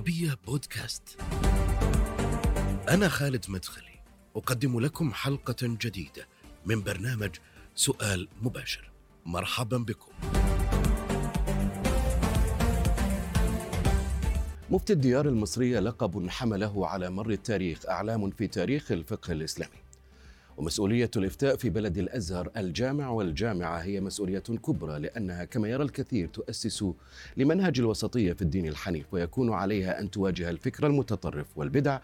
العربية بودكاست. أنا خالد مدخلي، أقدم لكم حلقة جديدة من برنامج سؤال مباشر. مرحبا بكم. مفتي الديار المصرية لقب حمله على مر التاريخ أعلام في تاريخ الفقه الإسلامي. ومسؤولية الإفتاء في بلد الأزهر الجامع والجامعة هي مسؤولية كبرى لأنها كما يرى الكثير تؤسس لمنهج الوسطية في الدين الحنيف ويكون عليها أن تواجه الفكر المتطرف والبدع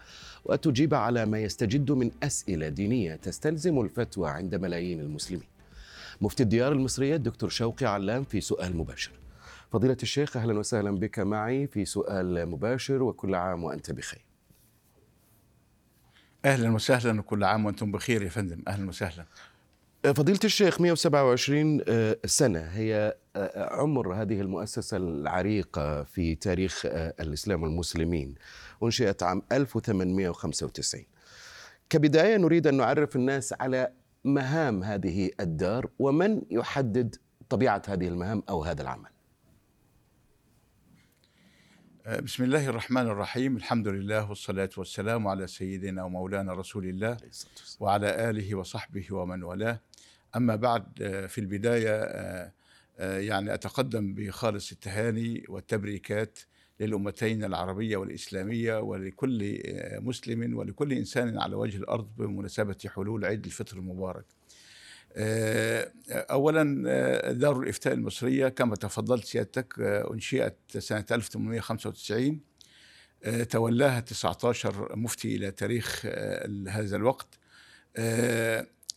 وتجيب على ما يستجد من أسئلة دينية تستلزم الفتوى عند ملايين المسلمين. مفتي الديار المصرية الدكتور شوقي علام في سؤال مباشر. فضيلة الشيخ أهلا وسهلا بك معي في سؤال مباشر وكل عام وأنت بخير. أهلا وسهلا وكل عام وأنتم بخير يا فندم. أهلا وسهلا. فضيلة الشيخ 127 سنة. هي عمر هذه المؤسسة العريقة في تاريخ الإسلام والمسلمين. أنشئت عام 1895 كبداية نريد أن نعرف الناس على مهام هذه الدار ومن يحدد طبيعة هذه المهام أو هذا العمل. بسم الله الرحمن الرحيم. الحمد لله والصلاة والسلام على سيدنا ومولانا رسول الله وعلى آله وصحبه ومن والاه. أما بعد في البداية يعني أتقدم بخالص التهاني والتبريكات للأمتين العربية والإسلامية ولكل مسلم ولكل إنسان على وجه الأرض بمناسبة حلول عيد الفطر المبارك. اولا دار الإفتاء المصرية كما تفضلت سيادتك أنشئت سنة 1895 تولاها 19 مفتي إلى تاريخ هذا الوقت.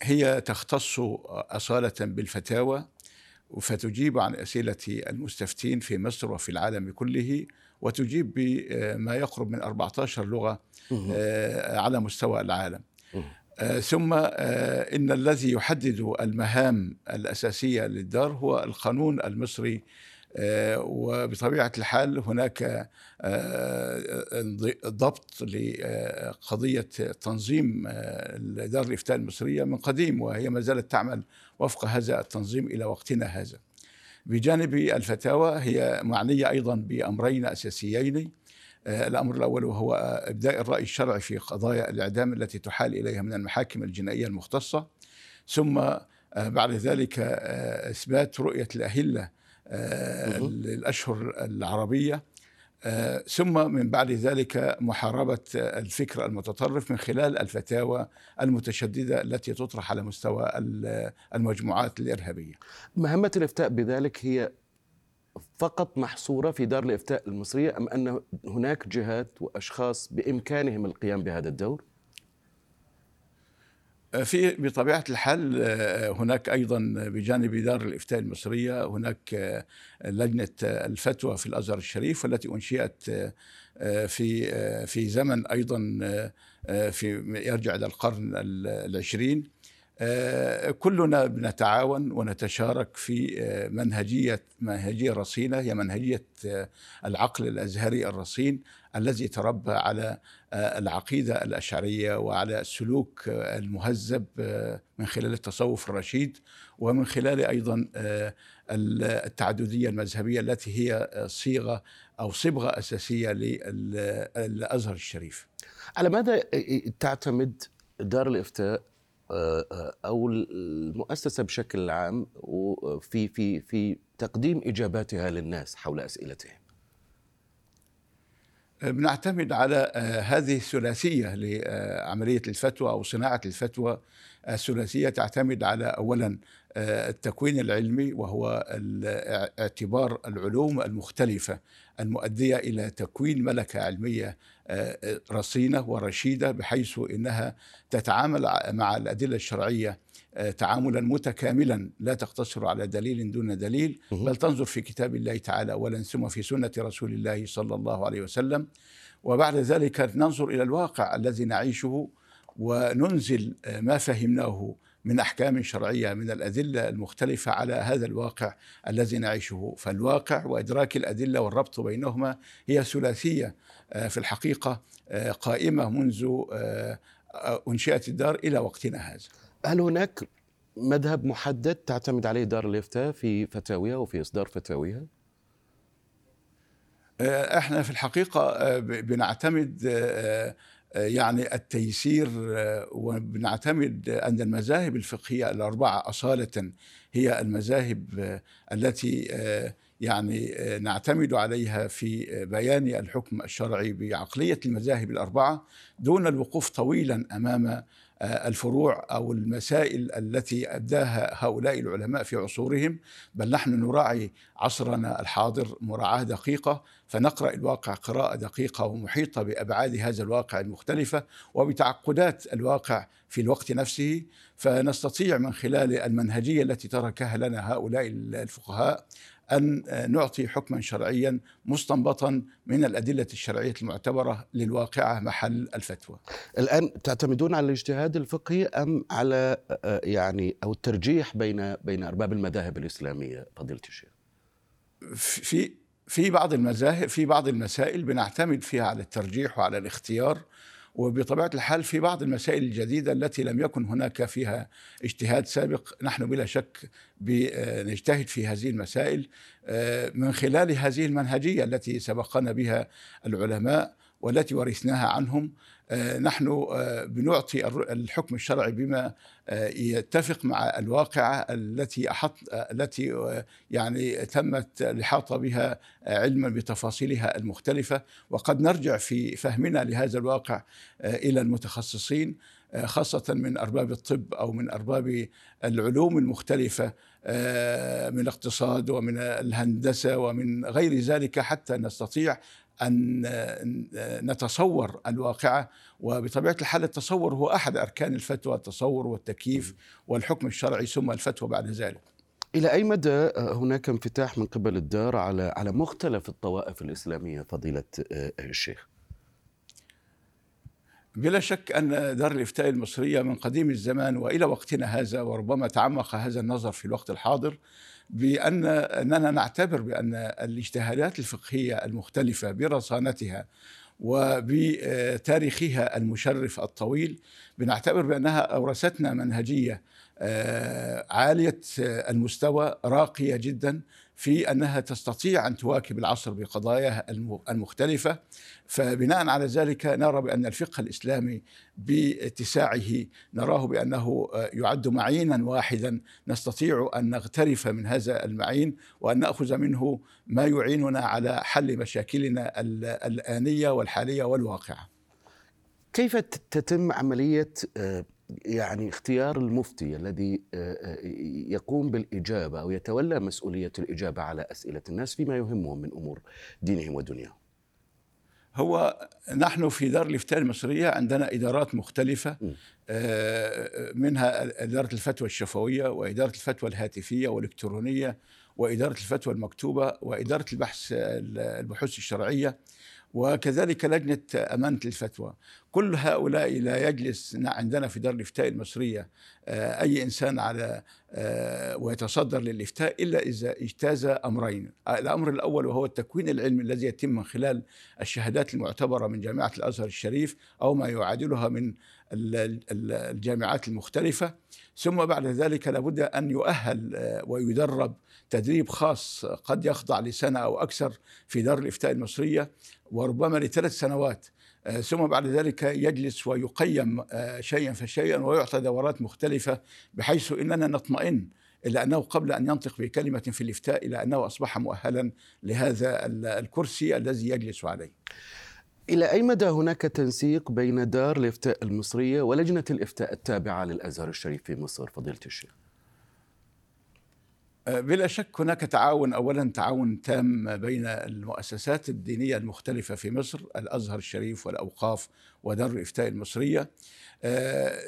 هي تختص أصالة بالفتاوى فتجيب عن أسئلة المستفتين في مصر وفي العالم كله وتجيب بما يقرب من 14 لغة على مستوى العالم. ثم إن الذي يحدد المهام الأساسية للدار هو القانون المصري وبطبيعة الحال هناك ضبط لقضيه تنظيم دار الإفتاء المصرية من قديم وهي ما زالت تعمل وفق هذا التنظيم إلى وقتنا هذا. بجانب الفتاوى هي معنية أيضا بأمرين أساسيين الأمر الأول وهو إبداء الرأي الشرعي في قضايا الإعدام التي تحال إليها من المحاكم الجنائية المختصة. ثم بعد ذلك إثبات رؤية الأهلة للأشهر العربية. ثم من بعد ذلك محاربة الفكر المتطرف من خلال الفتاوى المتشددة التي تطرح على مستوى المجموعات الإرهابية. مهمة الإفتاء بذلك هي فقط محصورة في دار الإفتاء المصرية أم أن هناك جهات وأشخاص بإمكانهم القيام بهذا الدور؟ في بطبيعة الحال هناك أيضا بجانب دار الإفتاء المصرية هناك لجنة الفتوى في الأزهر الشريف والتي أنشئت في في زمن أيضا في يرجع إلى القرن العشرين كلنا بنتعاون ونتشارك في منهجية منهجية رصينة هي منهجية العقل الأزهري الرصين الذي تربى على العقيدة الأشعرية وعلى السلوك المهذب من خلال التصوف الرشيد ومن خلال أيضا التعددية المذهبية التي هي صيغة أو صبغة أساسية للأزهر الشريف. على ماذا تعتمد دار الإفتاء أو المؤسسة بشكل عام وفي في في تقديم إجاباتها للناس حول أسئلتهم. بنعتمد على هذه الثلاثية لعملية الفتوى أو صناعة الفتوى. الثلاثية تعتمد على اولا التكوين العلمي وهو اعتبار العلوم المختلفة المؤدية إلى تكوين ملكة علمية رصينة ورشيدة بحيث إنها تتعامل مع الأدلة الشرعية تعاملا متكاملا لا تقتصر على دليل دون دليل بل تنظر في كتاب الله تعالى اولا ثم في سنة رسول الله صلى الله عليه وسلم. وبعد ذلك ننظر إلى الواقع الذي نعيشه وننزل ما فهمناه من أحكام شرعية من الأدلة المختلفة على هذا الواقع الذي نعيشه فالواقع وإدراك الأدلة والربط بينهما هي ثلاثية في الحقيقة قائمة منذ أنشئت الدار إلى وقتنا هذا هل هناك مذهب محدد تعتمد عليه دار الإفتاء في فتاويها وفي إصدار فتاويها؟ إحنا في الحقيقة بنعتمد يعني التيسير وبنعتمد أن المذاهب الفقهية الأربعة أصالة هي المذاهب التي يعني نعتمد عليها في بيان الحكم الشرعي بعقلية المذاهب الأربعة دون الوقوف طويلا أمام الفروع أو المسائل التي ابداها هؤلاء العلماء في عصورهم بل نحن نراعي عصرنا الحاضر مراعاة دقيقة فنقرأ الواقع قراءة دقيقة ومحيطة بأبعاد هذا الواقع المختلفة وبتعقدات الواقع في الوقت نفسه. فنستطيع من خلال المنهجية التي تركها لنا هؤلاء الفقهاء أن نعطي حكما شرعيا مستنبطا من الأدلة الشرعية المعتبرة للواقعة محل الفتوى. الآن تعتمدون على الاجتهاد الفقهي أم على يعني أو الترجيح بين بين أرباب المذاهب الإسلامية فضيلة الشيخ؟ في في بعض المذاهب في بعض المسائل بنعتمد فيها على الترجيح وعلى الاختيار وبطبيعة الحال في بعض المسائل الجديدة التي لم يكن هناك فيها اجتهاد سابق نحن بلا شك نجتهد في هذه المسائل من خلال هذه المنهجية التي سبقنا بها العلماء والتي ورثناها عنهم. نحن بنعطي الحكم الشرعي بما يتفق مع الواقعة التي أحط التي يعني تمت الإحاطة بها علما بتفاصيلها المختلفة. وقد نرجع في فهمنا لهذا الواقع إلى المتخصصين خاصة من أرباب الطب أو من أرباب العلوم المختلفة من الاقتصاد ومن الهندسة ومن غير ذلك حتى نستطيع أن نتصور الواقعة وبطبيعة الحال التصور هو أحد أركان الفتوى التصور والتكييف والحكم الشرعي ثم الفتوى بعد ذلك إلى أي مدى هناك انفتاح من قبل الدار على على مختلف الطوائف الإسلامية فضيلة الشيخ؟ بلا شك أن دار الإفتاء المصرية من قديم الزمان وإلى وقتنا هذا وربما تعمق هذا النظر في الوقت الحاضر بأن أننا نعتبر بأن الاجتهادات الفقهية المختلفة برصانتها وبتاريخها المشرف الطويل بنعتبر بأنها أورثتنا منهجية عالية المستوى راقية جدا. في أنها تستطيع أن تواكب العصر بقضاياها المختلفة فبناء على ذلك نرى بأن الفقه الإسلامي باتساعه نراه بأنه يعد معينا واحدا نستطيع أن نغترف من هذا المعين وأن نأخذ منه ما يعيننا على حل مشاكلنا الآنية والحالية والواقعة. كيف تتم عملية يعني اختيار المفتي الذي يقوم بالإجابة أو يتولى مسؤولية الإجابة على أسئلة الناس فيما يهمهم من أمور دينهم ودنياهم. هو نحن في دار الإفتاء المصرية عندنا إدارات مختلفة منها إدارة الفتوى الشفوية وإدارة الفتوى الهاتفية والإلكترونية وإدارة الفتوى المكتوبة وإدارة البحث البحوث الشرعية وكذلك لجنة أمانة الفتوى. كل هؤلاء لا يجلس عندنا في دار الإفتاء المصرية أي إنسان على ويتصدر للإفتاء إلا إذا اجتاز أمرين. الأمر الأول وهو التكوين العلمي الذي يتم من خلال الشهادات المعتبرة من جامعة الأزهر الشريف أو ما يعادلها من الجامعات المختلفة. ثم بعد ذلك لابد أن يؤهل ويدرب تدريب خاص قد يخضع لسنة أو أكثر في دار الإفتاء المصرية وربما لثلاث سنوات. ثم بعد ذلك يجلس ويقيم شيئا فشيئا ويعطى دورات مختلفة بحيث إننا نطمئن إلى أنه قبل أن ينطق بكلمة في الإفتاء إلى أنه أصبح مؤهلا لهذا الكرسي الذي يجلس عليه إلى أي مدى هناك تنسيق بين دار الإفتاء المصرية ولجنة الإفتاء التابعة للأزهر الشريف في مصر فضيلة الشيخ؟ بلا شك هناك تعاون اولا تعاون تام بين المؤسسات الدينية المختلفة في مصر الأزهر الشريف والأوقاف ودار الإفتاء المصرية.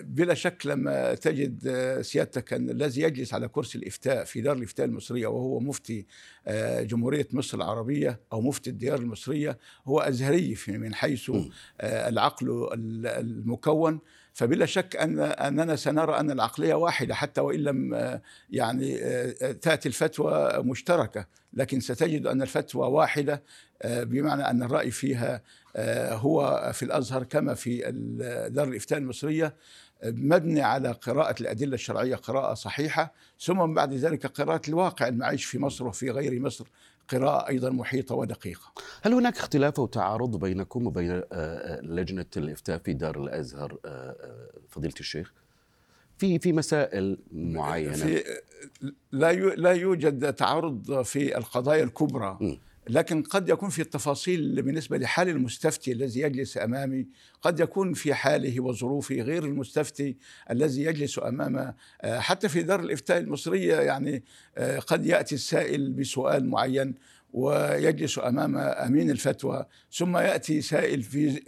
بلا شك لما تجد سيادتك أن الذي يجلس على كرسي الإفتاء في دار الإفتاء المصرية وهو مفتي جمهورية مصر العربية أو مفتي الديار المصرية هو أزهري من حيث العقل المكون. فبلا شك ان أننا سنرى أن العقلية واحدة حتى وإن لم يعني تأتي الفتوى مشتركة. لكن ستجد أن الفتوى واحدة بمعنى أن الرأي فيها هو في الأزهر كما في دار الإفتاء المصرية مبني على قراءة الأدلة الشرعية قراءة صحيحة. ثم بعد ذلك قراءة الواقع المعيش في مصر وفي غير مصر قراءة أيضا محيطة ودقيقة. هل هناك اختلاف أو تعارض بينكم وبين آه، آه، لجنة الإفتاء في دار الأزهر آه، فضيلة الشيخ؟ في في مسائل معينة في لا لا يوجد تعارض في القضايا الكبرى م. لكن قد يكون في التفاصيل بالنسبة لحال المستفتي الذي يجلس أمامي قد يكون في حاله وظروفه غير المستفتي الذي يجلس أمامه حتى في دار الإفتاء المصرية يعني قد يأتي السائل بسؤال معين ويجلس أمام أمين الفتوى ثم يأتي سائل في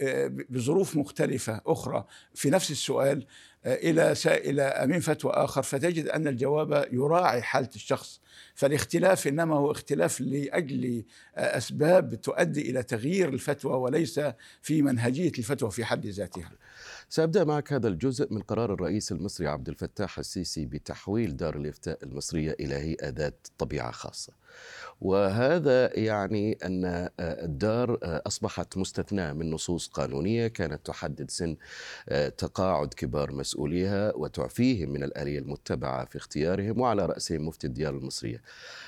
بظروف مختلفة أخرى في نفس السؤال. إلى سائل أمين فتوى آخر فتجد أن الجواب يراعي حالة الشخص فالاختلاف إنما هو اختلاف لأجل أسباب تؤدي إلى تغيير الفتوى وليس في منهجية الفتوى في حد ذاتها. سأبدأ معك هذا الجزء من قرار الرئيس المصري عبد الفتاح السيسي بتحويل دار الإفتاء المصرية إلى هيئة ذات طبيعة خاصة. وهذا يعني أن الدار أصبحت مستثناة من نصوص قانونية كانت تحدد سن تقاعد كبار مسؤوليها وتعفيهم من الآلية المتبعة في اختيارهم وعلى رأسهم مفتي الديار المصرية.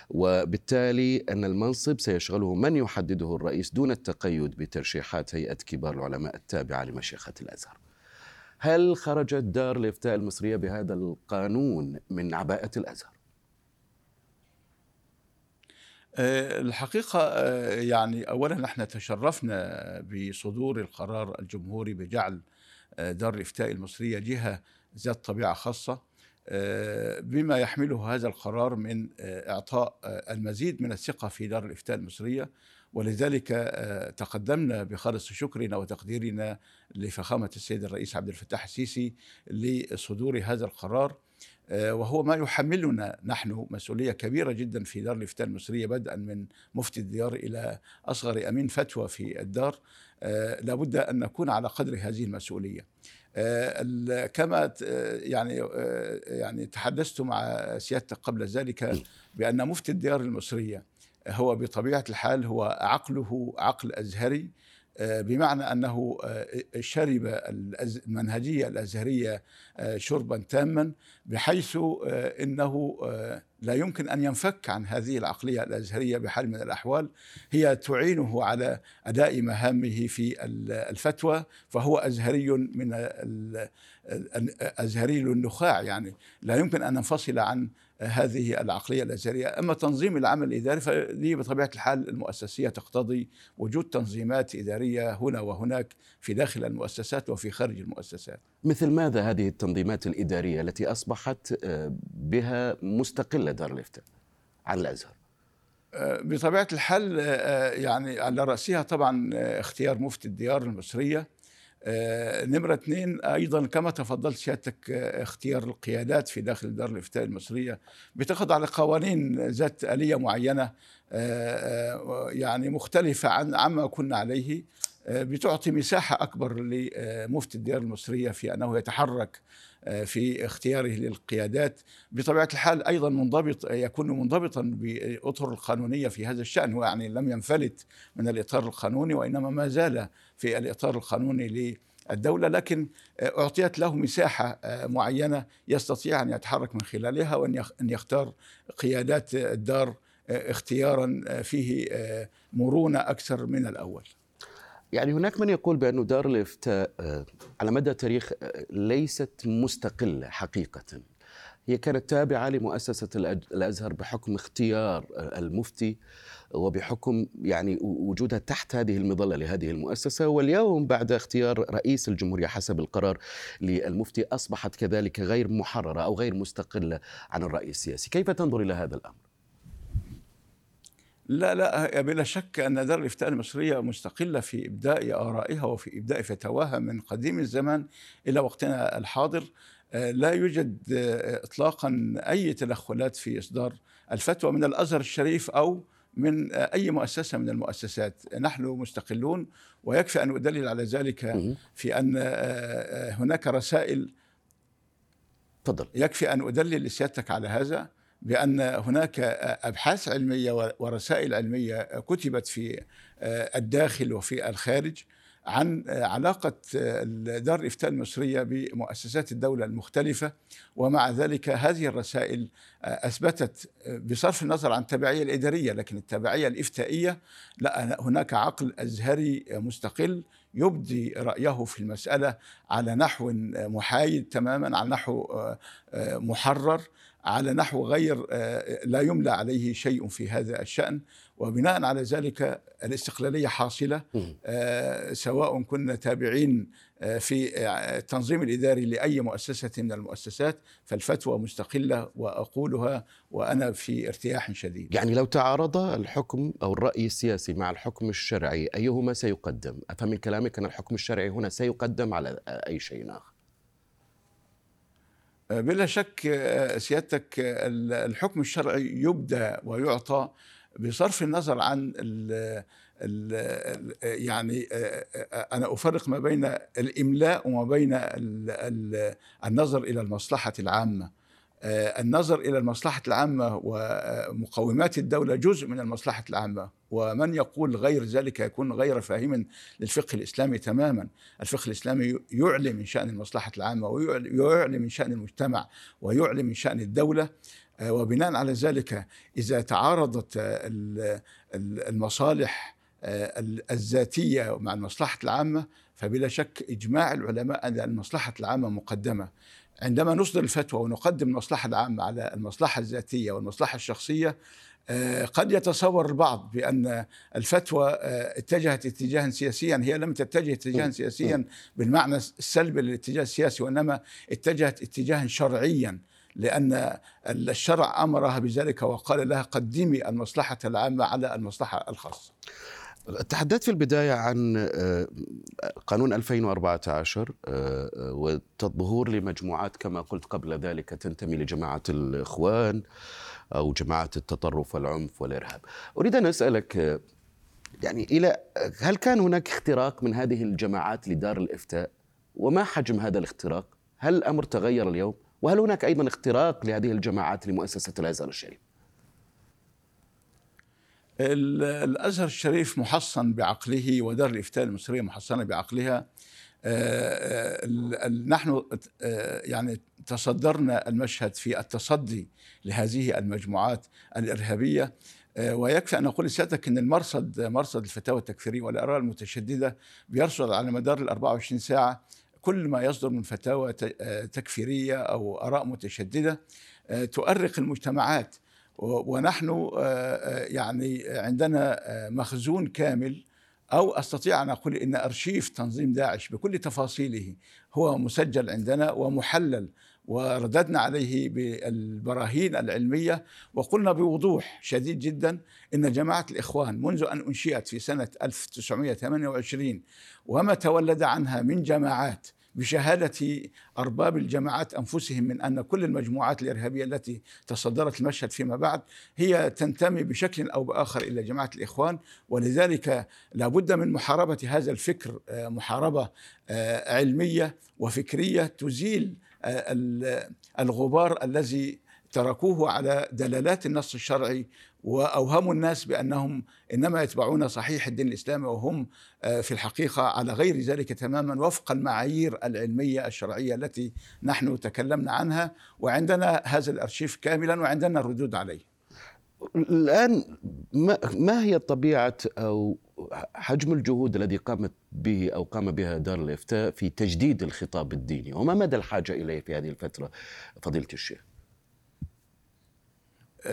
وبالتالي أن المنصب سيشغله من يحدده الرئيس دون التقيد بترشيحات هيئة كبار العلماء التابعة لمشيخة الأزهر. هل خرجت دار الإفتاء المصرية بهذا القانون من عباءة الأزهر؟ آه، الحقيقة آه، يعني أولا نحن تشرفنا بصدور القرار الجمهوري بجعل دار الإفتاء المصرية جهة ذات طبيعة خاصة بما يحمله هذا القرار من إعطاء المزيد من الثقة في دار الإفتاء المصرية. ولذلك تقدمنا بخالص شكرنا وتقديرنا لفخامة السيد الرئيس عبد الفتاح السيسي لصدور هذا القرار. آه، وهو ما يحملنا نحن مسؤولية كبيرة جدا في دار الإفتاء المصرية بدءا من مفتي الديار إلى أصغر أمين فتوى في الدار آه، لابد أن نكون على قدر هذه المسؤولية. آه، كما يعني يعني تحدثت مع سيادتك قبل ذلك بأن مفتي الديار المصرية هو بطبيعة الحال هو عقله عقل أزهري آه، بمعنى أنه آه، شرب المنهجية الأزهرية آه، شربا تاما بحيث إنه لا يمكن أن ينفك عن هذه العقلية الأزهرية بحال من الأحوال. هي تعينه على أداء مهامه في الفتوى فهو أزهري من أزهري النخاع يعني. لا يمكن أن ننفصل عن هذه العقلية الازهريه، أما تنظيم العمل الإداري فدي بطبيعة الحال المؤسسية تقتضي وجود تنظيمات إدارية هنا وهناك في داخل المؤسسات وفي خارج المؤسسات. مثل ماذا هذه التنظيمات الإدارية التي أصبحت آه، بها مستقلة دار الإفتاء عن الأزهر؟ آه، بطبيعة الحال آه، يعني على رأسها طبعا اختيار مفتي الديار المصرية آه، نمرة اثنين أيضا كما تفضلت سيادتك آه، اختيار القيادات في داخل دار الإفتاء المصرية بتخضع لقوانين ذات آلية معينة آه، يعني مختلفة عن عما كنا عليه بتعطي مساحة أكبر لمفتي الديار المصرية في أنه يتحرك في اختياره للقيادات. بطبيعة الحال أيضا منضبط يكون منضبطا بأطر القانونية في هذا الشأن هو يعني لم ينفلت من الإطار القانوني وإنما ما زال في الإطار القانوني للدولة لكن أعطيت له مساحة معينة يستطيع أن يتحرك من خلالها وأن يختار قيادات الدار اختيارا فيه مرونة أكثر من الأول. يعني هناك من يقول بأن دار الإفتاء آه، على مدى التاريخ آه، ليست مستقلة حقيقة. هي كانت تابعة لمؤسسة الأزهر بحكم اختيار آه، المفتي. وبحكم يعني وجودها تحت هذه المظلة لهذه المؤسسة واليوم بعد اختيار رئيس الجمهورية حسب القرار للمفتي أصبحت كذلك غير محررة أو غير مستقلة عن الرأي السياسي كيف تنظر إلى هذا الأمر؟ لا لا بلا شك أن دار الإفتاء المصرية مستقلة في إبداء آرائها وفي إبداء فتواها من قديم الزمان إلى وقتنا الحاضر آه، لا يوجد آه، اطلاقا أي تدخلات في إصدار الفتوى من الأزهر الشريف أو من آه، أي مؤسسة من المؤسسات. نحن مستقلون ويكفي أن أدلل على ذلك في أن هناك رسائل تفضل. يكفي أن أدلل لسيادتك على هذا بأن هناك أبحاث علمية ورسائل علمية كتبت في الداخل وفي الخارج عن علاقة دار الإفتاء المصرية بمؤسسات الدولة المختلفة ومع ذلك هذه الرسائل أثبتت بصرف النظر عن التبعية الإدارية لكن التبعية الإفتائية لا هناك عقل أزهري مستقل يبدي رأيه في المسألة على نحو محايد تماما على نحو محرر. على نحو غير لا يملى عليه شيء في هذا الشأن. وبناء على ذلك الاستقلالية حاصلة آه، سواء كنا تابعين آه، في التنظيم الإداري لأي مؤسسة من المؤسسات فالفتوى مستقلة وأقولها وأنا في ارتياح شديد. يعني لو تعارض الحكم أو الرأي السياسي مع الحكم الشرعي أيهما سيقدم؟ أفهم من كلامك أن الحكم الشرعي هنا سيقدم على أي شيء آخر. آه، بلا شك سيادتك الحكم الشرعي يبدى ويعطى بصرف النظر عن ال ال يعني أنا أفرق ما بين الإملاء وما بين النظر إلى المصلحة العامة. آه، النظر إلى المصلحة العامة ومقومات الدولة جزء من المصلحة العامة. ومن يقول غير ذلك يكون غير فاهم للفقه الإسلامي تماما. الفقه الإسلامي يعلي من شأن المصلحة العامة ويعلي من شأن المجتمع ويعلي من شأن الدولة. آه، وبناء على ذلك إذا تعارضت المصالح آه، الذاتية مع المصلحة العامة فبلا شك إجماع العلماء أن المصلحة العامة مقدمة. عندما نصدر الفتوى ونقدم المصلحة العامة على المصلحة الذاتية والمصلحة الشخصية آه، قد يتصور البعض بأن الفتوى اتجهت اتجاها سياسيا هي لم تتجه اتجاها سياسيا بالمعنى السلبي للاتجاه السياسي وإنما اتجهت اتجاها شرعيا لأن الشرع أمرها بذلك وقال لها قدمي المصلحة العامة على المصلحة الخاصة. تحدثت في البداية عن آه، قانون 2014 آه، آه، والظهور لمجموعات كما قلت قبل ذلك تنتمي لجماعة الإخوان أو جماعة التطرف والعنف والإرهاب. أريد أن أسألك يعني إلى هل كان هناك اختراق من هذه الجماعات لدار الإفتاء؟ وما حجم هذا الاختراق؟ هل الأمر تغير اليوم؟ وهل هناك أيضا اختراق لهذه الجماعات لمؤسسة الأزهر الشريف؟ الأزهر الشريف محصن بعقله ودار الإفتاء المصرية محصنة بعقلها. آه، آه، نحن آه، يعني تصدرنا المشهد في التصدي لهذه المجموعات الإرهابية. ويكفي أن أقول لسيادتك إن المرصد مرصد الفتاوى التكفيرية والاراء المتشددة بيرصد على مدار ال 24 ساعة كل ما يصدر من فتاوى تكفيرية أو آراء متشددة. تؤرق المجتمعات. ونحن آه، يعني عندنا مخزون كامل أو أستطيع أن أقول إن أرشيف تنظيم داعش بكل تفاصيله هو مسجل عندنا ومحلل ورددنا عليه بالبراهين العلمية وقلنا بوضوح شديد جدا إن جماعة الإخوان منذ أن أنشئت في سنة 1928 وما تولد عنها من جماعات بشهادة أرباب الجماعات أنفسهم من أن كل المجموعات الإرهابية التي تصدرت المشهد فيما بعد هي تنتمي بشكل أو بآخر إلى جماعة الإخوان ولذلك لابد من محاربة هذا الفكر آه، محاربة آه، علمية وفكرية تزيل آه، الغبار الذي تركوه على دلالات النص الشرعي واوهموا الناس بأنهم إنما يتبعون صحيح الدين الإسلامي وهم آه، في الحقيقة على غير ذلك تماما وفق المعايير العلمية الشرعية التي نحن تكلمنا عنها وعندنا هذا الأرشيف كاملا وعندنا الردود عليه. الآن ما هي طبيعة أو حجم الجهود الذي قامت به أو قام بها دار الإفتاء في تجديد الخطاب الديني وما مدى الحاجة إليه في هذه الفترة فضيلة الشيخ؟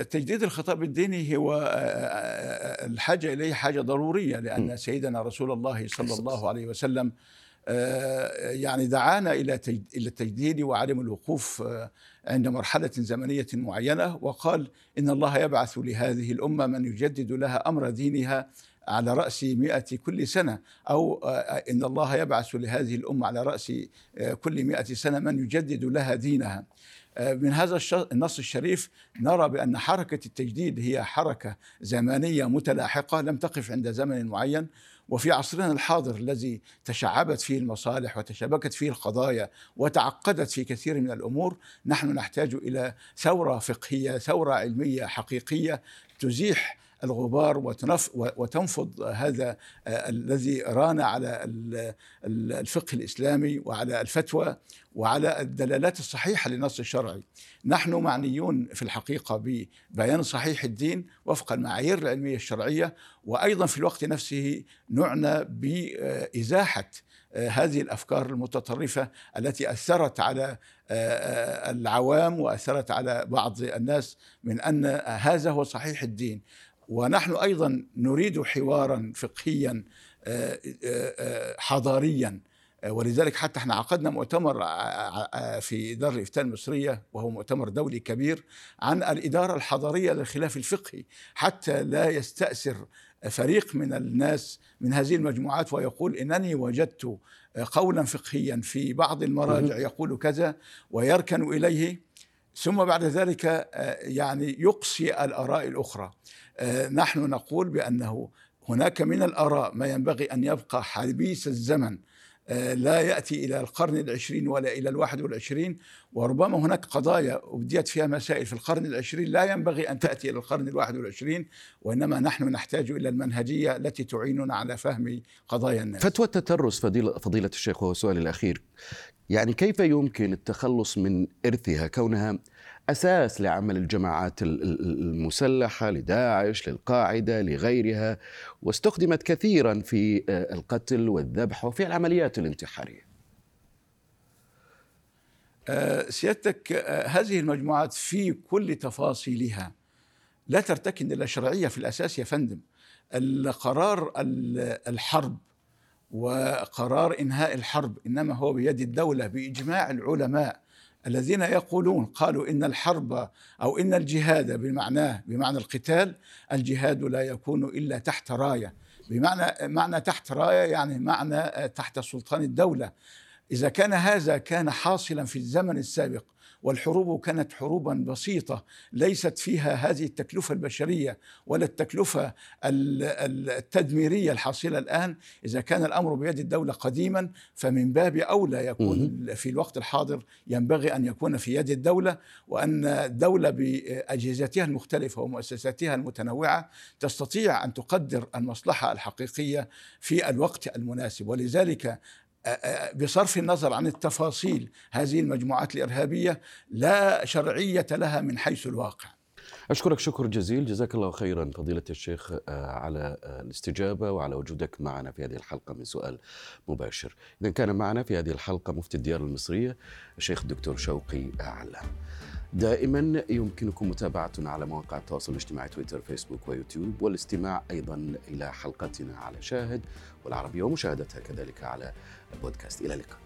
تجديد الخطاب الديني هو آه، آه، الحاجة إليه حاجة ضرورية لأن سيدنا رسول الله صلى الله عليه وسلم آه، يعني دعانا إلى إلى التجديد وعدم الوقوف عند مرحلة زمنية معينة وقال إن الله يبعث لهذه الأمة من يجدد لها أمر دينها على رأس مئة كل سنة أو إن الله يبعث لهذه الأمة على رأس كل مئة سنة من يجدد لها دينها. آه، من هذا النص الشريف نرى بأن حركة التجديد هي حركة زمانية متلاحقة لم تقف عند زمن معين. وفي عصرنا الحاضر الذي تشعبت فيه المصالح وتشابكت فيه القضايا وتعقدت في كثير من الأمور نحن نحتاج إلى ثورة فقهية ثورة علمية حقيقية تزيح الغبار وتنف وتنفض هذا الذي ران على الفقه الإسلامي وعلى الفتوى وعلى الدلالات الصحيحة للنص الشرعي. نحن معنيون في الحقيقة ببيان صحيح الدين وفق المعايير العلمية الشرعية وأيضا في الوقت نفسه نعنى بإزاحة هذه الأفكار المتطرفة التي أثرت على العوام وأثرت على بعض الناس من أن هذا هو صحيح الدين ونحن أيضا نريد حوارا فقهيا حضاريا. ولذلك حتى إحنا عقدنا مؤتمر في دار الإفتاء المصرية وهو مؤتمر دولي كبير عن الإدارة الحضارية للخلاف الفقهي. حتى لا يستأثر فريق من الناس من هذه المجموعات ويقول إنني وجدت قولا فقهيا في بعض المراجع يقول كذا ويركن إليه. ثم بعد ذلك يعني يقصي الآراء الأخرى. نحن نقول بأنه هناك من الآراء ما ينبغي أن يبقى حبيس الزمن. لا يأتي إلى القرن العشرين ولا إلى الواحد والعشرين وربما هناك قضايا أبديت فيها مسائل في القرن العشرين لا ينبغي أن تأتي إلى القرن الواحد والعشرين وإنما نحن نحتاج إلى المنهجية التي تعيننا على فهم قضايا الناس. فتوى التترس فضيلة, فضيلة الشيخ وهو سؤالي الأخير. يعني كيف يمكن التخلص من إرثها كونها أساس لعمل الجماعات المسلحة لداعش للقاعدة لغيرها واستخدمت كثيرا في القتل والذبح وفي العمليات الانتحارية. سيادتك هذه المجموعات في كل تفاصيلها لا ترتكن إلى الشرعيه في الأساس يا فندم. القرار الحرب وقرار إنهاء الحرب إنما هو بيد الدولة بإجماع العلماء الذين يقولون قالوا إن الحرب أو إن الجهاد بمعناه بمعنى القتال الجهاد لا يكون إلا تحت راية. بمعنى معنى تحت راية يعني معنى تحت سلطان الدولة. إذا كان هذا كان حاصلا في الزمن السابق والحروب كانت حروبا بسيطة ليست فيها هذه التكلفة البشرية ولا التكلفة التدميرية الحاصلة الآن. إذا كان الأمر بيد الدولة قديما فمن باب أولى يكون في الوقت الحاضر ينبغي أن يكون في يد الدولة وأن الدولة بأجهزتها المختلفة ومؤسساتها المتنوعة تستطيع أن تقدر المصلحة الحقيقية في الوقت المناسب. ولذلك بصرف النظر عن التفاصيل هذه المجموعات الإرهابية لا شرعية لها من حيث الواقع. أشكرك شكر جزيل جزاك الله خيرا فضيلة الشيخ على الاستجابة وعلى وجودك معنا في هذه الحلقة من سؤال مباشر. اذا كان معنا في هذه الحلقة مفتي الديار المصرية الشيخ الدكتور شوقي علام. دائما يمكنكم متابعتنا على مواقع التواصل الاجتماعي تويتر فيسبوك ويوتيوب والاستماع أيضا إلى حلقتنا على شاهد والعربية ومشاهدتها كذلك على البودكاست إلى اللقاء.